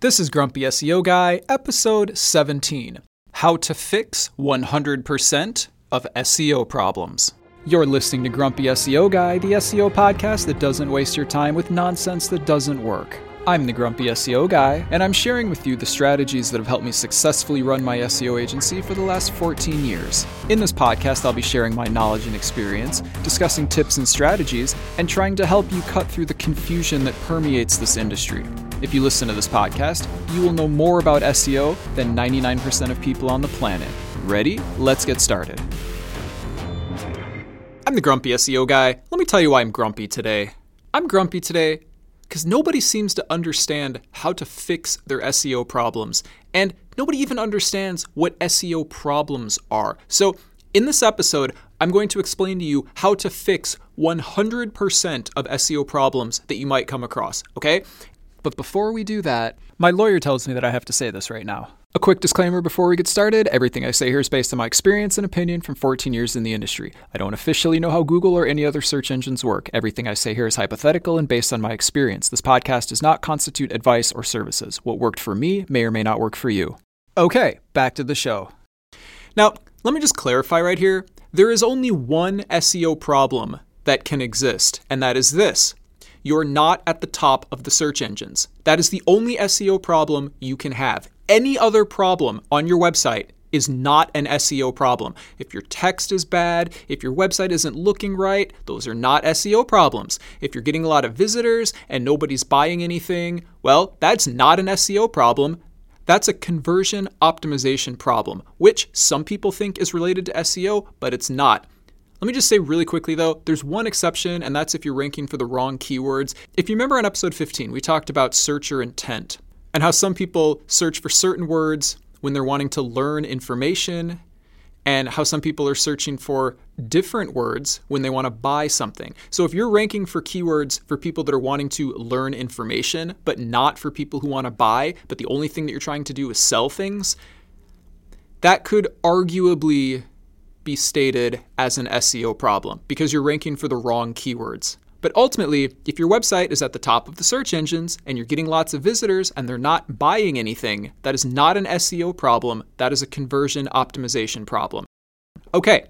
This is Grumpy SEO Guy, episode 17 How to Fix 100% of SEO Problems. You're listening to Grumpy SEO Guy, the SEO podcast that doesn't waste your time with nonsense that doesn't work. I'm the Grumpy SEO Guy, and I'm sharing with you the strategies that have helped me successfully run my SEO agency for the last 14 years. In this podcast, I'll be sharing my knowledge and experience, discussing tips and strategies, and trying to help you cut through the confusion that permeates this industry. If you listen to this podcast, you will know more about SEO than 99% of people on the planet. Ready? Let's get started. I'm the Grumpy SEO Guy. Let me tell you why I'm grumpy today. I'm grumpy today because nobody seems to understand how to fix their SEO problems, and nobody even understands what SEO problems are. So, in this episode, I'm going to explain to you how to fix 100% of SEO problems that you might come across, okay? But before we do that, my lawyer tells me that I have to say this right now. A quick disclaimer before we get started everything I say here is based on my experience and opinion from 14 years in the industry. I don't officially know how Google or any other search engines work. Everything I say here is hypothetical and based on my experience. This podcast does not constitute advice or services. What worked for me may or may not work for you. Okay, back to the show. Now, let me just clarify right here there is only one SEO problem that can exist, and that is this you're not at the top of the search engines. That is the only SEO problem you can have. Any other problem on your website is not an SEO problem. If your text is bad, if your website isn't looking right, those are not SEO problems. If you're getting a lot of visitors and nobody's buying anything, well, that's not an SEO problem. That's a conversion optimization problem, which some people think is related to SEO, but it's not. Let me just say really quickly though, there's one exception, and that's if you're ranking for the wrong keywords. If you remember on episode 15, we talked about searcher intent and how some people search for certain words when they're wanting to learn information, and how some people are searching for different words when they want to buy something. So if you're ranking for keywords for people that are wanting to learn information, but not for people who want to buy, but the only thing that you're trying to do is sell things, that could arguably be stated as an SEO problem because you're ranking for the wrong keywords. But ultimately, if your website is at the top of the search engines and you're getting lots of visitors and they're not buying anything, that is not an SEO problem, that is a conversion optimization problem. Okay,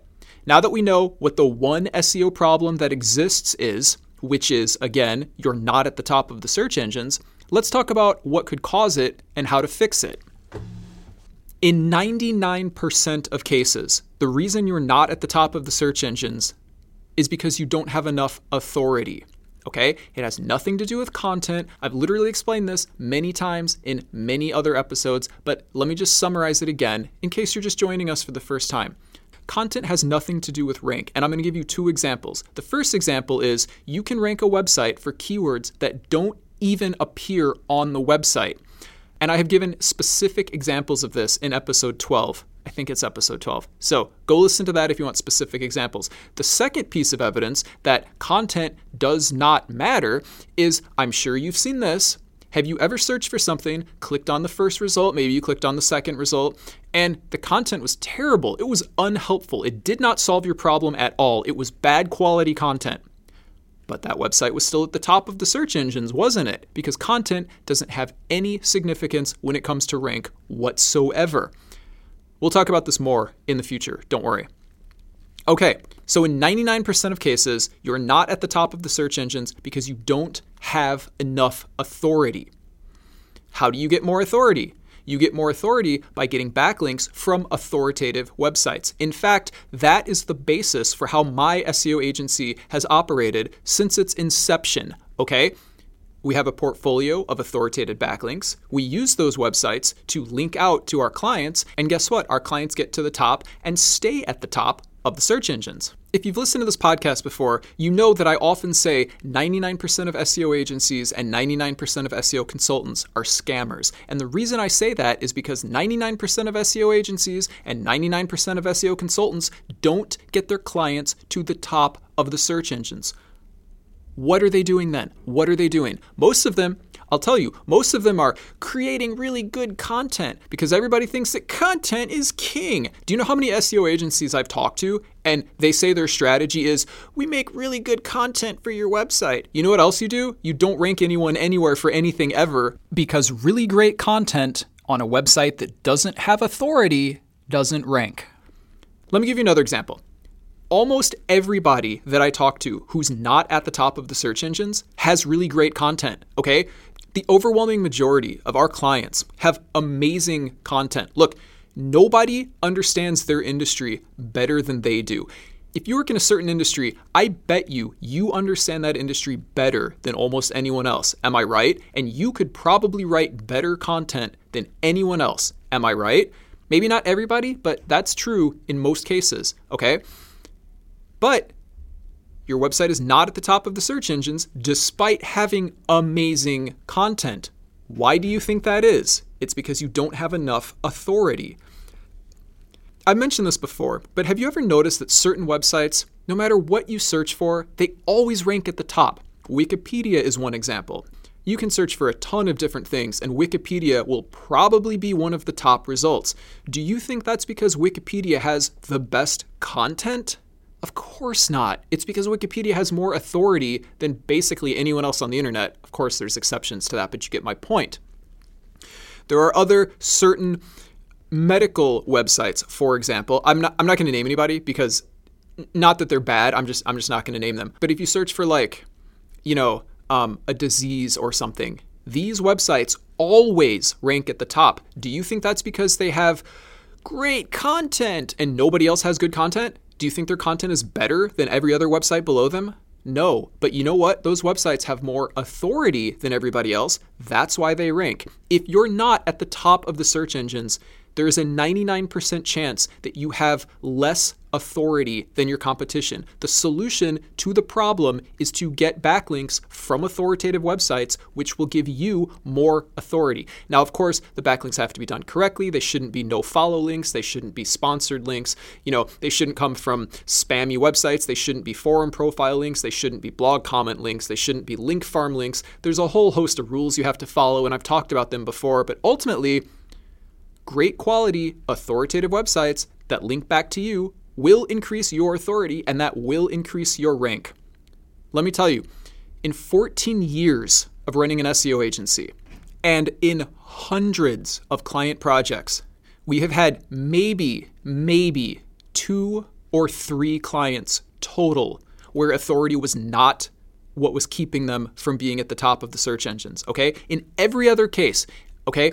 now that we know what the one SEO problem that exists is, which is, again, you're not at the top of the search engines, let's talk about what could cause it and how to fix it. In 99% of cases, the reason you're not at the top of the search engines is because you don't have enough authority. Okay? It has nothing to do with content. I've literally explained this many times in many other episodes, but let me just summarize it again in case you're just joining us for the first time. Content has nothing to do with rank, and I'm going to give you two examples. The first example is you can rank a website for keywords that don't even appear on the website. And I have given specific examples of this in episode 12. I think it's episode 12. So go listen to that if you want specific examples. The second piece of evidence that content does not matter is I'm sure you've seen this. Have you ever searched for something, clicked on the first result, maybe you clicked on the second result, and the content was terrible? It was unhelpful. It did not solve your problem at all. It was bad quality content. But that website was still at the top of the search engines, wasn't it? Because content doesn't have any significance when it comes to rank whatsoever. We'll talk about this more in the future, don't worry. Okay, so in 99% of cases, you're not at the top of the search engines because you don't have enough authority. How do you get more authority? You get more authority by getting backlinks from authoritative websites. In fact, that is the basis for how my SEO agency has operated since its inception. Okay? We have a portfolio of authoritative backlinks. We use those websites to link out to our clients. And guess what? Our clients get to the top and stay at the top of the search engines. If you've listened to this podcast before, you know that I often say 99% of SEO agencies and 99% of SEO consultants are scammers. And the reason I say that is because 99% of SEO agencies and 99% of SEO consultants don't get their clients to the top of the search engines. What are they doing then? What are they doing? Most of them I'll tell you, most of them are creating really good content because everybody thinks that content is king. Do you know how many SEO agencies I've talked to and they say their strategy is we make really good content for your website? You know what else you do? You don't rank anyone anywhere for anything ever because really great content on a website that doesn't have authority doesn't rank. Let me give you another example almost everybody that I talk to who's not at the top of the search engines has really great content, okay? The overwhelming majority of our clients have amazing content. Look, nobody understands their industry better than they do. If you work in a certain industry, I bet you you understand that industry better than almost anyone else. Am I right? And you could probably write better content than anyone else. Am I right? Maybe not everybody, but that's true in most cases, okay? But your website is not at the top of the search engines despite having amazing content. Why do you think that is? It's because you don't have enough authority. I mentioned this before, but have you ever noticed that certain websites, no matter what you search for, they always rank at the top? Wikipedia is one example. You can search for a ton of different things, and Wikipedia will probably be one of the top results. Do you think that's because Wikipedia has the best content? Of course not. It's because Wikipedia has more authority than basically anyone else on the internet. Of course, there's exceptions to that, but you get my point. There are other certain medical websites, for example. I'm not I'm not going to name anybody because not that they're bad. I'm just I'm just not going to name them. But if you search for like, you know, um, a disease or something, these websites always rank at the top. Do you think that's because they have great content and nobody else has good content? Do you think their content is better than every other website below them? No, but you know what? Those websites have more authority than everybody else. That's why they rank. If you're not at the top of the search engines, there is a 99% chance that you have less authority than your competition. The solution to the problem is to get backlinks from authoritative websites, which will give you more authority. Now, of course, the backlinks have to be done correctly. They shouldn't be no follow links. They shouldn't be sponsored links. You know, they shouldn't come from spammy websites. They shouldn't be forum profile links. They shouldn't be blog comment links. They shouldn't be link farm links. There's a whole host of rules you have to follow, and I've talked about them before, but ultimately, great quality, authoritative websites that link back to you will increase your authority and that will increase your rank. Let me tell you, in 14 years of running an SEO agency and in hundreds of client projects, we have had maybe, maybe two or three clients total where authority was not what was keeping them from being at the top of the search engines. Okay. In every other case, okay,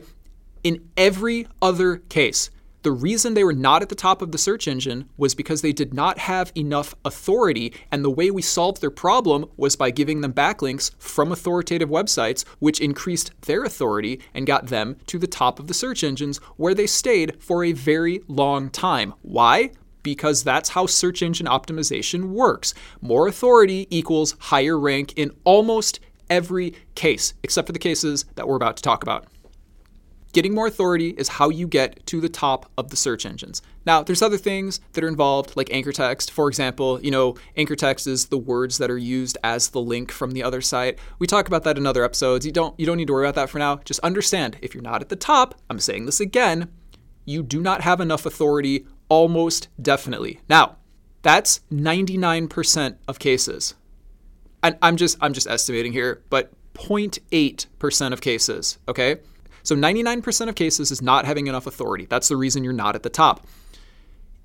in every other case, the reason they were not at the top of the search engine was because they did not have enough authority, and the way we solved their problem was by giving them backlinks from authoritative websites, which increased their authority and got them to the top of the search engines where they stayed for a very long time. Why? Because that's how search engine optimization works. More authority equals higher rank in almost every case, except for the cases that we're about to talk about. Getting more authority is how you get to the top of the search engines. Now, there's other things that are involved, like anchor text. For example, you know, anchor text is the words that are used as the link from the other site. We talk about that in other episodes. You don't you don't need to worry about that for now. Just understand if you're not at the top, I'm saying this again, you do not have enough authority almost definitely. Now, that's 99% of cases. And I'm just I'm just estimating here, but 0.8% of cases, okay? So 99% of cases is not having enough authority. That's the reason you're not at the top.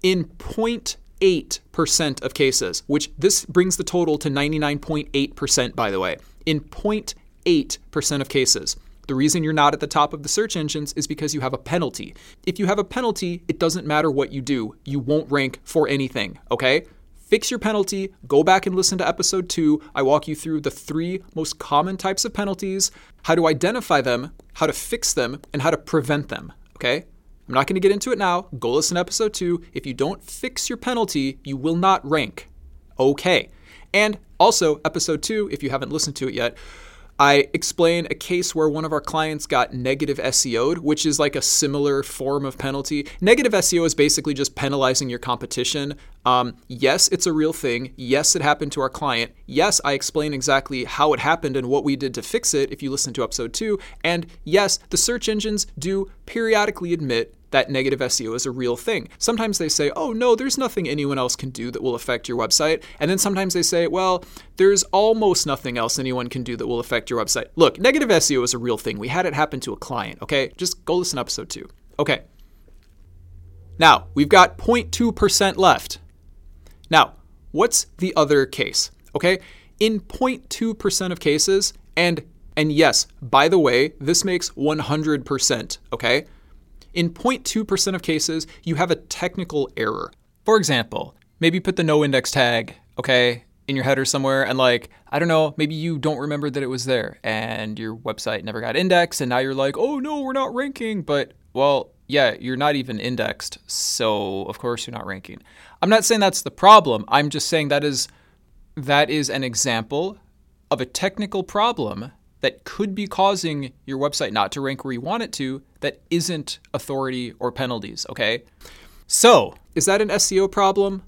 In 0.8% of cases, which this brings the total to 99.8%, by the way, in 0.8% of cases, the reason you're not at the top of the search engines is because you have a penalty. If you have a penalty, it doesn't matter what you do, you won't rank for anything, okay? Fix your penalty. Go back and listen to episode two. I walk you through the three most common types of penalties, how to identify them, how to fix them, and how to prevent them. Okay? I'm not going to get into it now. Go listen to episode two. If you don't fix your penalty, you will not rank. Okay. And also, episode two, if you haven't listened to it yet, I explain a case where one of our clients got negative SEO'd, which is like a similar form of penalty. Negative SEO is basically just penalizing your competition. Um, yes, it's a real thing. Yes, it happened to our client. Yes, I explain exactly how it happened and what we did to fix it if you listen to episode two. And yes, the search engines do periodically admit that negative SEO is a real thing. Sometimes they say, oh no, there's nothing anyone else can do that will affect your website. And then sometimes they say, well, there's almost nothing else anyone can do that will affect your website. Look, negative SEO is a real thing. We had it happen to a client, okay? Just go listen to episode two. Okay. Now, we've got 0.2% left. Now, what's the other case? Okay? In 0.2% of cases, and and yes, by the way, this makes 100%, okay? In 0.2% of cases, you have a technical error. For example, maybe put the no index tag, okay, in your header somewhere, and like, I don't know, maybe you don't remember that it was there and your website never got indexed, and now you're like, oh no, we're not ranking. But, well, yeah, you're not even indexed, so of course you're not ranking. I'm not saying that's the problem. I'm just saying that is that is an example of a technical problem that could be causing your website not to rank where you want it to that isn't authority or penalties, okay? So, is that an SEO problem?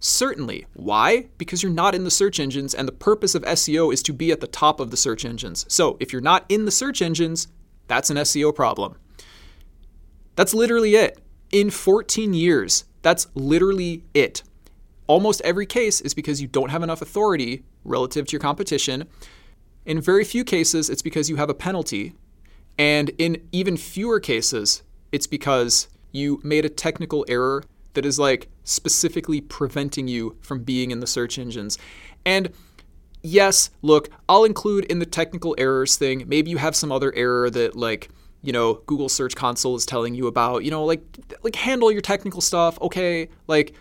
Certainly. Why? Because you're not in the search engines, and the purpose of SEO is to be at the top of the search engines. So, if you're not in the search engines, that's an SEO problem. That's literally it. In 14 years, that's literally it. Almost every case is because you don't have enough authority relative to your competition in very few cases, it's because you have a penalty. And in even fewer cases, it's because you made a technical error that is like specifically preventing you from being in the search engines. And yes, look, I'll include in the technical errors thing, maybe you have some other error that like, you know, Google Search Console is telling you about, you know, like like handle your technical stuff, okay? Like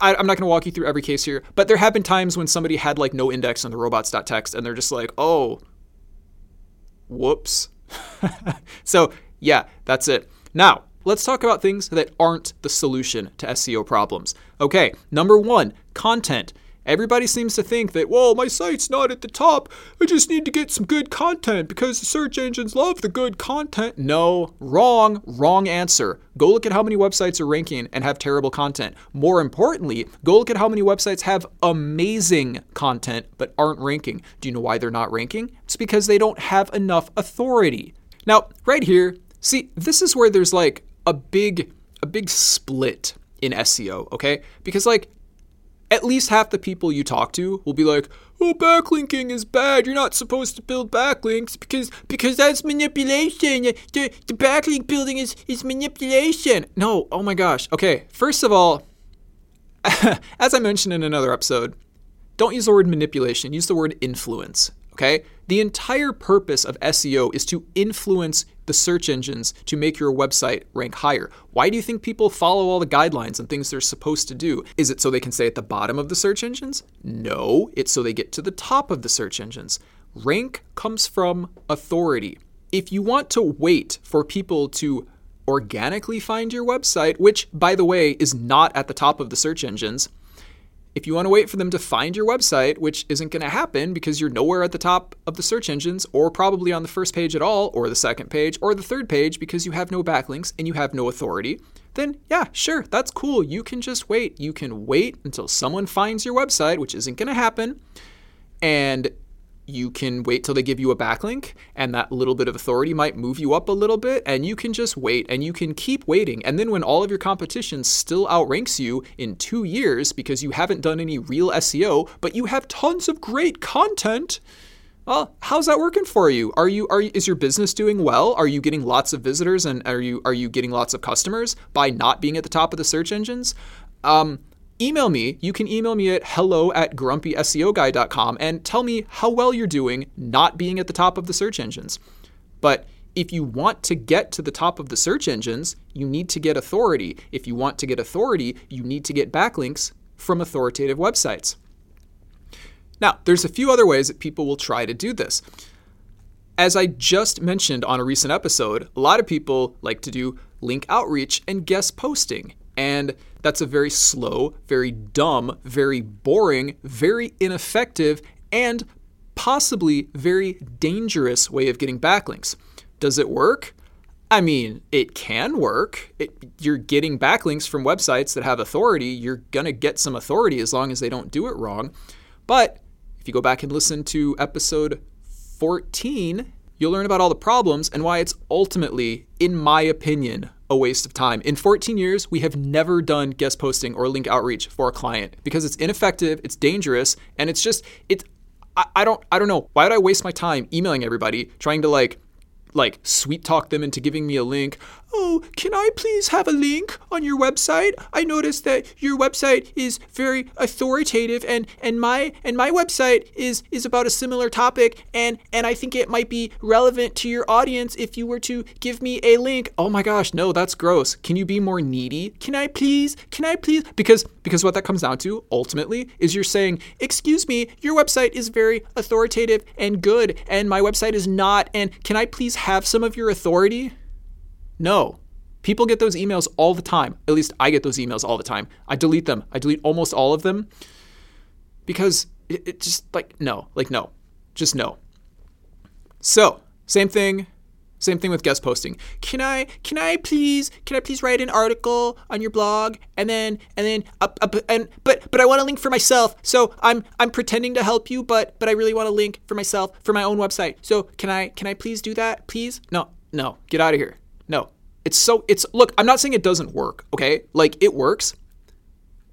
I, am not going to walk you through every case here, but there have been times when somebody had like no index on the robots.txt and they're just like, oh, whoops. so, yeah, that's it. Now, let's talk about things that aren't the solution to SEO problems. Okay, number one, content. Everybody seems to think that, well, my site's not at the top. I just need to get some good content because the search engines love the good content. No, wrong, wrong answer. Go look at how many websites are ranking and have terrible content. More importantly, go look at how many websites have amazing content but aren't ranking. Do you know why they're not ranking? It's because they don't have enough authority. Now, right here, see, this is where there's like a big a big split in SEO, okay? Because like at least half the people you talk to will be like, "Oh, backlinking is bad. You're not supposed to build backlinks because because that's manipulation. The, the backlink building is is manipulation." No, oh my gosh. Okay, first of all, as I mentioned in another episode, don't use the word manipulation. Use the word influence. Okay? The entire purpose of SEO is to influence the search engines to make your website rank higher. Why do you think people follow all the guidelines and things they're supposed to do? Is it so they can stay at the bottom of the search engines? No, it's so they get to the top of the search engines. Rank comes from authority. If you want to wait for people to organically find your website, which, by the way, is not at the top of the search engines, if you want to wait for them to find your website, which isn't going to happen because you're nowhere at the top of the search engines, or probably on the first page at all, or the second page, or the third page because you have no backlinks and you have no authority, then yeah, sure, that's cool. You can just wait. You can wait until someone finds your website, which isn't going to happen. And you can wait till they give you a backlink, and that little bit of authority might move you up a little bit, and you can just wait and you can keep waiting. And then when all of your competition still outranks you in two years because you haven't done any real SEO, but you have tons of great content. Well, how's that working for you? Are you are is your business doing well? Are you getting lots of visitors and are you are you getting lots of customers by not being at the top of the search engines? Um, email me. You can email me at hello at grumpyseoguy.com and tell me how well you're doing not being at the top of the search engines. But if you want to get to the top of the search engines, you need to get authority. If you want to get authority, you need to get backlinks from authoritative websites. Now, there's a few other ways that people will try to do this. As I just mentioned on a recent episode, a lot of people like to do link outreach and guest posting. And that's a very slow, very dumb, very boring, very ineffective, and possibly very dangerous way of getting backlinks. Does it work? I mean, it can work. It, you're getting backlinks from websites that have authority. You're going to get some authority as long as they don't do it wrong. But if you go back and listen to episode 14, you'll learn about all the problems and why it's ultimately, in my opinion, a waste of time. In 14 years, we have never done guest posting or link outreach for a client because it's ineffective, it's dangerous, and it's just it I, I don't I don't know. Why would I waste my time emailing everybody trying to like like sweet talk them into giving me a link. Oh, can I please have a link on your website? I noticed that your website is very authoritative and and my and my website is is about a similar topic and and I think it might be relevant to your audience if you were to give me a link. Oh my gosh, no, that's gross. Can you be more needy? Can I please? Can I please? Because because what that comes down to ultimately is you're saying, "Excuse me, your website is very authoritative and good and my website is not and can I please have some of your authority?" No. People get those emails all the time. At least I get those emails all the time. I delete them. I delete almost all of them because it, it just like no, like no. Just no. So, same thing same thing with guest posting. Can I can I please can I please write an article on your blog and then and then up, up and but but I want a link for myself. So I'm I'm pretending to help you, but but I really want a link for myself for my own website. So can I can I please do that? Please? No. No. Get out of here. No. It's so it's look, I'm not saying it doesn't work, okay? Like it works,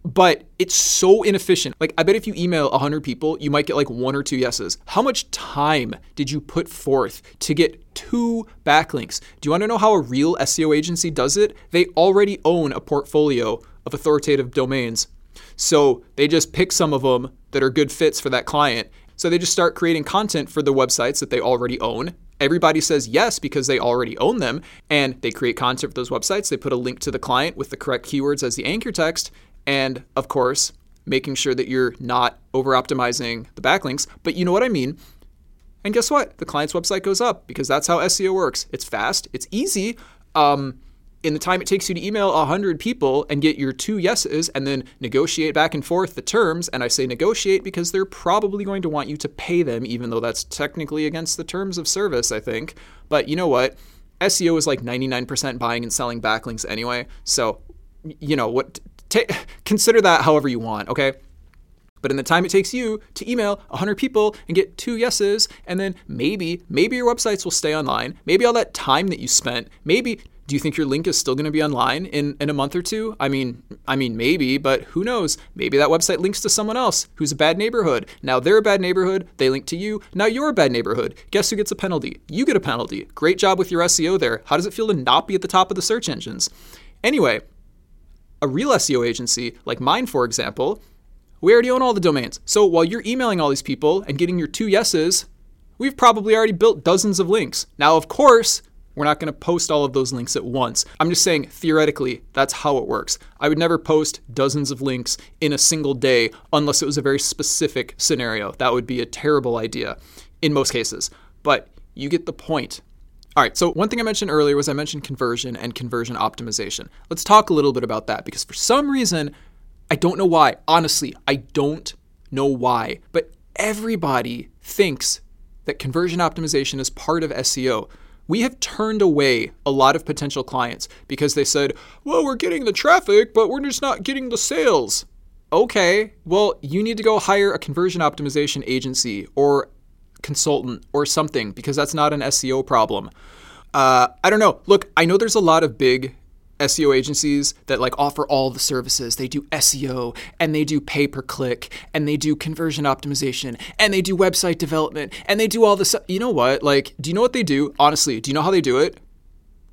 but it's so inefficient. Like I bet if you email 100 people, you might get like one or two yeses. How much time did you put forth to get two backlinks? Do you want to know how a real SEO agency does it? They already own a portfolio of authoritative domains. So they just pick some of them that are good fits for that client. So they just start creating content for the websites that they already own Everybody says yes because they already own them and they create content for those websites. They put a link to the client with the correct keywords as the anchor text. And of course, making sure that you're not over optimizing the backlinks. But you know what I mean. And guess what? The client's website goes up because that's how SEO works. It's fast, it's easy. Um, in the time it takes you to email 100 people and get your two yeses and then negotiate back and forth the terms, and I say negotiate because they're probably going to want you to pay them, even though that's technically against the terms of service, I think. But you know what? SEO is like 99% buying and selling backlinks anyway. So, you know what? T- consider that however you want, okay? But in the time it takes you to email 100 people and get two yeses, and then maybe, maybe your websites will stay online. Maybe all that time that you spent, maybe do you think your link is still going to be online in, in a month or two? I mean, I mean maybe, but who knows? Maybe that website links to someone else who's a bad neighborhood. Now they're a bad neighborhood, they link to you. Now you're a bad neighborhood. Guess who gets a penalty? You get a penalty. Great job with your SEO there. How does it feel to not be at the top of the search engines? Anyway, a real SEO agency like mine, for example, we already own all the domains. So while you're emailing all these people and getting your two yeses, we've probably already built dozens of links. Now, of course, we're not going to post all of those links at once. I'm just saying, theoretically, that's how it works. I would never post dozens of links in a single day unless it was a very specific scenario. That would be a terrible idea in most cases. But you get the point. All right, so one thing I mentioned earlier was I mentioned conversion and conversion optimization. Let's talk a little bit about that because for some reason, I don't know why. Honestly, I don't know why. But everybody thinks that conversion optimization is part of SEO we have turned away a lot of potential clients because they said, well, we're getting the traffic, but we're just not getting the sales. Okay, well, you need to go hire a conversion optimization agency or consultant or something because that's not an SEO problem. Uh, I don't know. Look, I know there's a lot of big SEO agencies that like offer all the services. They do SEO and they do pay per click and they do conversion optimization and they do website development and they do all this. You know what? Like, do you know what they do? Honestly, do you know how they do it?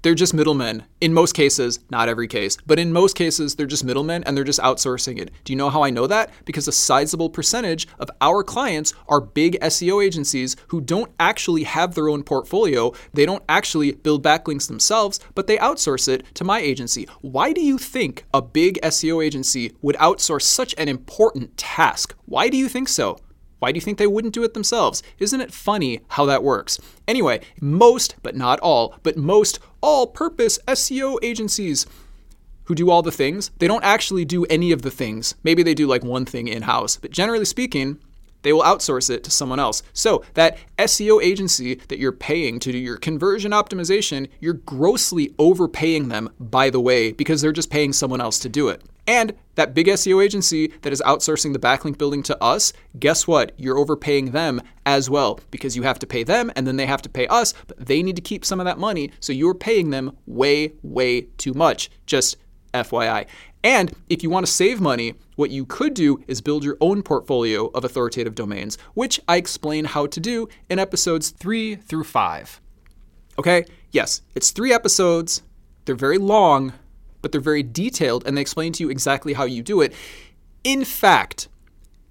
They're just middlemen. In most cases, not every case, but in most cases, they're just middlemen and they're just outsourcing it. Do you know how I know that? Because a sizable percentage of our clients are big SEO agencies who don't actually have their own portfolio. They don't actually build backlinks themselves, but they outsource it to my agency. Why do you think a big SEO agency would outsource such an important task? Why do you think so? Why do you think they wouldn't do it themselves? Isn't it funny how that works? Anyway, most, but not all, but most all purpose SEO agencies who do all the things, they don't actually do any of the things. Maybe they do like one thing in house, but generally speaking, they will outsource it to someone else. So, that SEO agency that you're paying to do your conversion optimization, you're grossly overpaying them, by the way, because they're just paying someone else to do it. And that big SEO agency that is outsourcing the backlink building to us, guess what? You're overpaying them as well because you have to pay them and then they have to pay us, but they need to keep some of that money. So you're paying them way, way too much. Just FYI. And if you want to save money, what you could do is build your own portfolio of authoritative domains, which I explain how to do in episodes three through five. Okay? Yes, it's three episodes. They're very long, but they're very detailed and they explain to you exactly how you do it. In fact,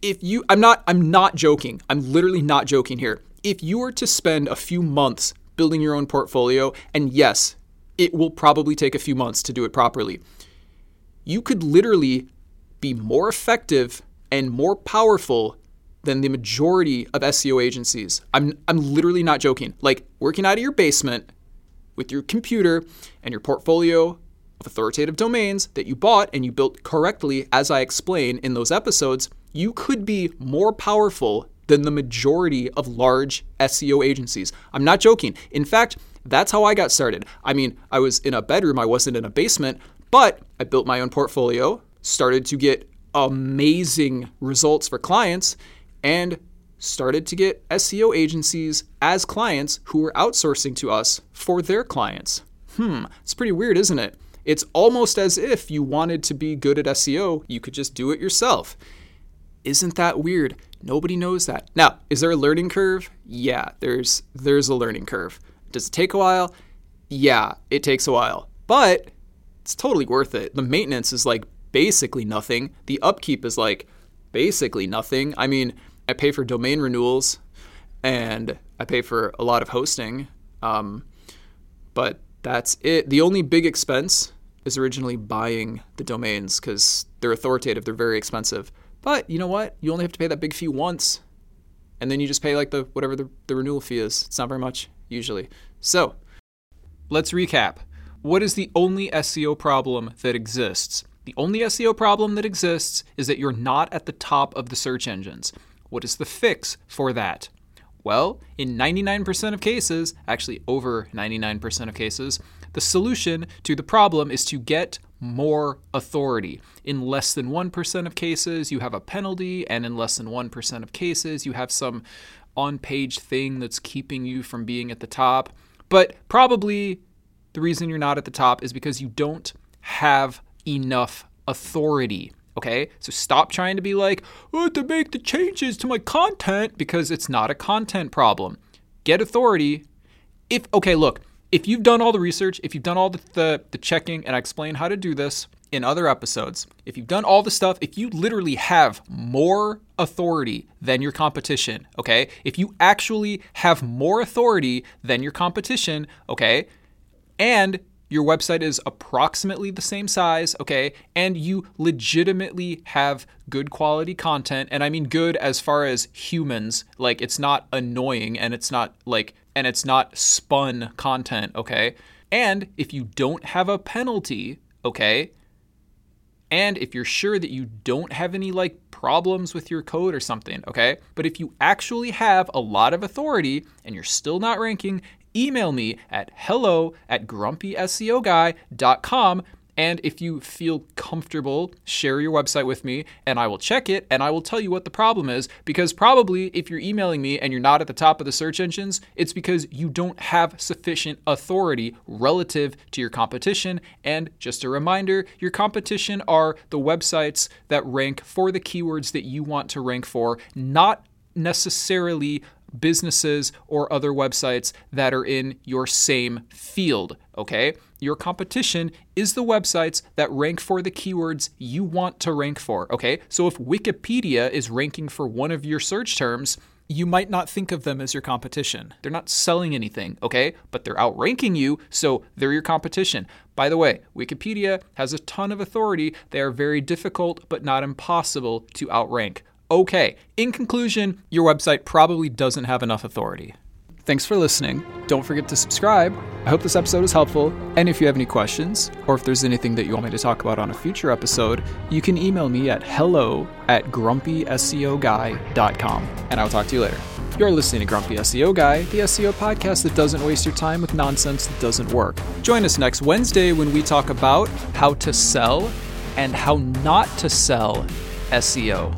if you I'm not I'm not joking. I'm literally not joking here. If you were to spend a few months building your own portfolio, and yes, it will probably take a few months to do it properly you could literally be more effective and more powerful than the majority of SEO agencies. I'm, I'm literally not joking. Like working out of your basement with your computer and your portfolio authoritative domains that you bought and you built correctly, as I explain in those episodes, you could be more powerful than the majority of large SEO agencies. I'm not joking. In fact, that's how I got started. I mean, I was in a bedroom, I wasn't in a basement, but I built my own portfolio, started to get amazing results for clients, and started to get SEO agencies as clients who were outsourcing to us for their clients. Hmm, it's pretty weird, isn't it? It's almost as if you wanted to be good at SEO, you could just do it yourself. Isn't that weird? Nobody knows that. Now, is there a learning curve? Yeah, there's there's a learning curve. Does it take a while? Yeah, it takes a while. But it's totally worth it. The maintenance is like basically nothing. The upkeep is like basically nothing. I mean, I pay for domain renewals and I pay for a lot of hosting. Um, but that's it. The only big expense is originally buying the domains because they're authoritative, they're very expensive. But you know what? You only have to pay that big fee once. And then you just pay like the whatever the, the renewal fee is. It's not very much usually. So let's recap. What is the only SEO problem that exists? The only SEO problem that exists is that you're not at the top of the search engines. What is the fix for that? Well, in 99% of cases, actually over 99% of cases, the solution to the problem is to get more authority. In less than 1% of cases, you have a penalty, and in less than 1% of cases, you have some on page thing that's keeping you from being at the top. But probably the reason you're not at the top is because you don't have enough authority. Okay, so stop trying to be like, oh, I have to make the changes to my content because it's not a content problem. Get authority. If okay, look, if you've done all the research, if you've done all the, the, the checking, and I explain how to do this in other episodes, if you've done all the stuff, if you literally have more authority than your competition, okay, if you actually have more authority than your competition, okay, and your website is approximately the same size, okay, and you legitimately have good quality content, and I mean good as far as humans, like it's not annoying and it's not like, and it's not spun content, okay, and if you don't have a penalty, okay, and if you're sure that you don't have any like problems with your code or something, okay? But if you actually have a lot of authority and you're still not ranking email me at hello at grumpyseoguy.com. And if you feel comfortable, share your website with me and I will check it and I will tell you what the problem is. Because probably if you're emailing me and you're not at the top of the search engines, it's because you don't have sufficient authority relative to your competition. And just a reminder your competition are the websites that rank for the keywords that you want to rank for, not necessarily businesses or other websites that are in your same field, okay? Your competition is the websites that rank for the keywords you want to rank for, okay? So if Wikipedia is ranking for one of your search terms, you might not think of them as your competition. They're not selling anything, okay? But they're outranking you, so they're your competition. By the way, Wikipedia has a ton of authority. They are very difficult, but not impossible to outrank okay. In conclusion, your website probably doesn't have enough authority. Thanks for listening. Don't forget to subscribe. I hope this episode is helpful. And if you have any questions, or if there's anything that you want me to talk about on a future episode, you can email me at hello at grumpyseoguy.com. And I'll talk to you later. You're listening to Grumpy SEO Guy, the SEO podcast that doesn't waste your time with nonsense that doesn't work. Join us next Wednesday when we talk about how to sell and how not to sell SEO.